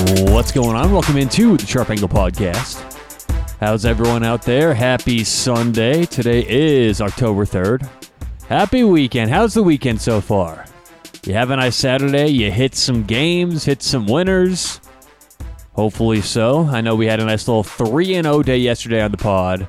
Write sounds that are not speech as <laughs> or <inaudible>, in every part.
What's going on? Welcome into the Sharp Angle Podcast. How's everyone out there? Happy Sunday. Today is October 3rd. Happy weekend. How's the weekend so far? You have a nice Saturday? You hit some games, hit some winners? Hopefully so. I know we had a nice little 3 and 0 day yesterday on the pod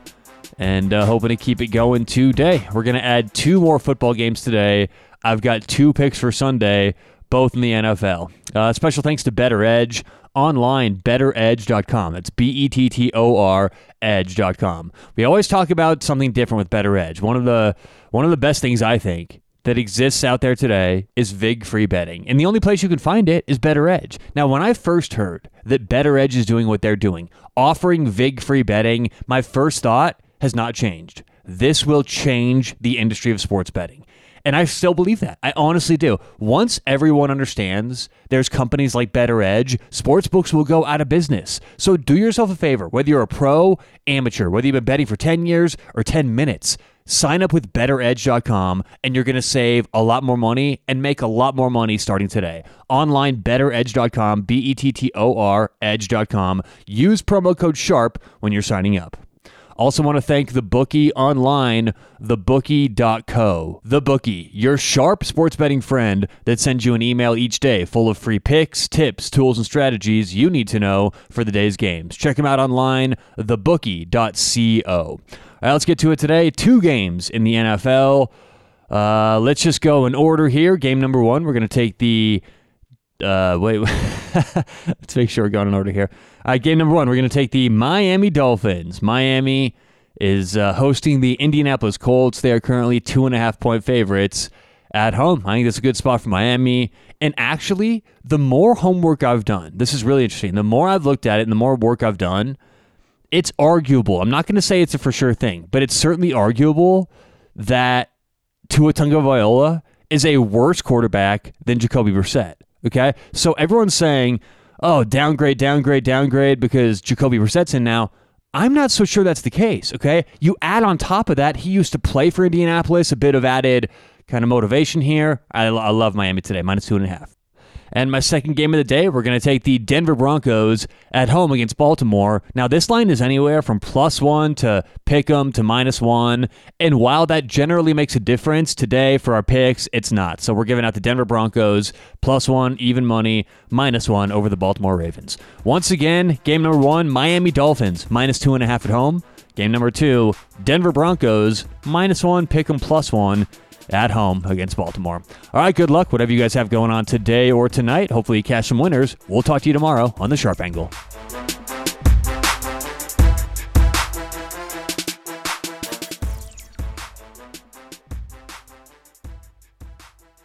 and uh, hoping to keep it going today. We're going to add two more football games today. I've got two picks for Sunday, both in the NFL. Uh, special thanks to BettorEdge online, bettoredge.com. That's B E T T O R edge.com. We always talk about something different with BettorEdge. One of the one of the best things I think that exists out there today is VIG free betting. And the only place you can find it is BettorEdge. Now, when I first heard that BettorEdge is doing what they're doing, offering VIG free betting, my first thought has not changed. This will change the industry of sports betting. And I still believe that. I honestly do. Once everyone understands there's companies like BettorEdge, sports books will go out of business. So do yourself a favor, whether you're a pro, amateur, whether you've been betting for 10 years or 10 minutes, sign up with bettoredge.com and you're going to save a lot more money and make a lot more money starting today. Online bettoredge.com, B E T T O R edge.com. Use promo code SHARP when you're signing up. Also, want to thank the bookie online, thebookie.co. The bookie, your sharp sports betting friend that sends you an email each day full of free picks, tips, tools, and strategies you need to know for the day's games. Check them out online, thebookie.co. All right, let's get to it today. Two games in the NFL. Uh, let's just go in order here. Game number one, we're going to take the. Uh, wait, <laughs> let's make sure we're going in order here. All right, game number one, we're going to take the Miami Dolphins. Miami is uh, hosting the Indianapolis Colts. They are currently two and a half point favorites at home. I think that's a good spot for Miami. And actually, the more homework I've done, this is really interesting. The more I've looked at it and the more work I've done, it's arguable. I'm not going to say it's a for sure thing, but it's certainly arguable that Tua Tagovailoa is a worse quarterback than Jacoby Brissett. Okay, so everyone's saying oh, downgrade, downgrade, downgrade because Jacoby Brissett's in now. I'm not so sure that's the case, okay? You add on top of that, he used to play for Indianapolis, a bit of added kind of motivation here. I, I love Miami today, minus two and a half. And my second game of the day, we're going to take the Denver Broncos at home against Baltimore. Now, this line is anywhere from plus one to pick 'em to minus one. And while that generally makes a difference today for our picks, it's not. So we're giving out the Denver Broncos plus one, even money, minus one over the Baltimore Ravens. Once again, game number one, Miami Dolphins, minus two and a half at home. Game number two, Denver Broncos, minus one, pick 'em plus one at home against Baltimore. All right, good luck, whatever you guys have going on today or tonight. Hopefully, you cash some winners. We'll talk to you tomorrow on the Sharp Angle.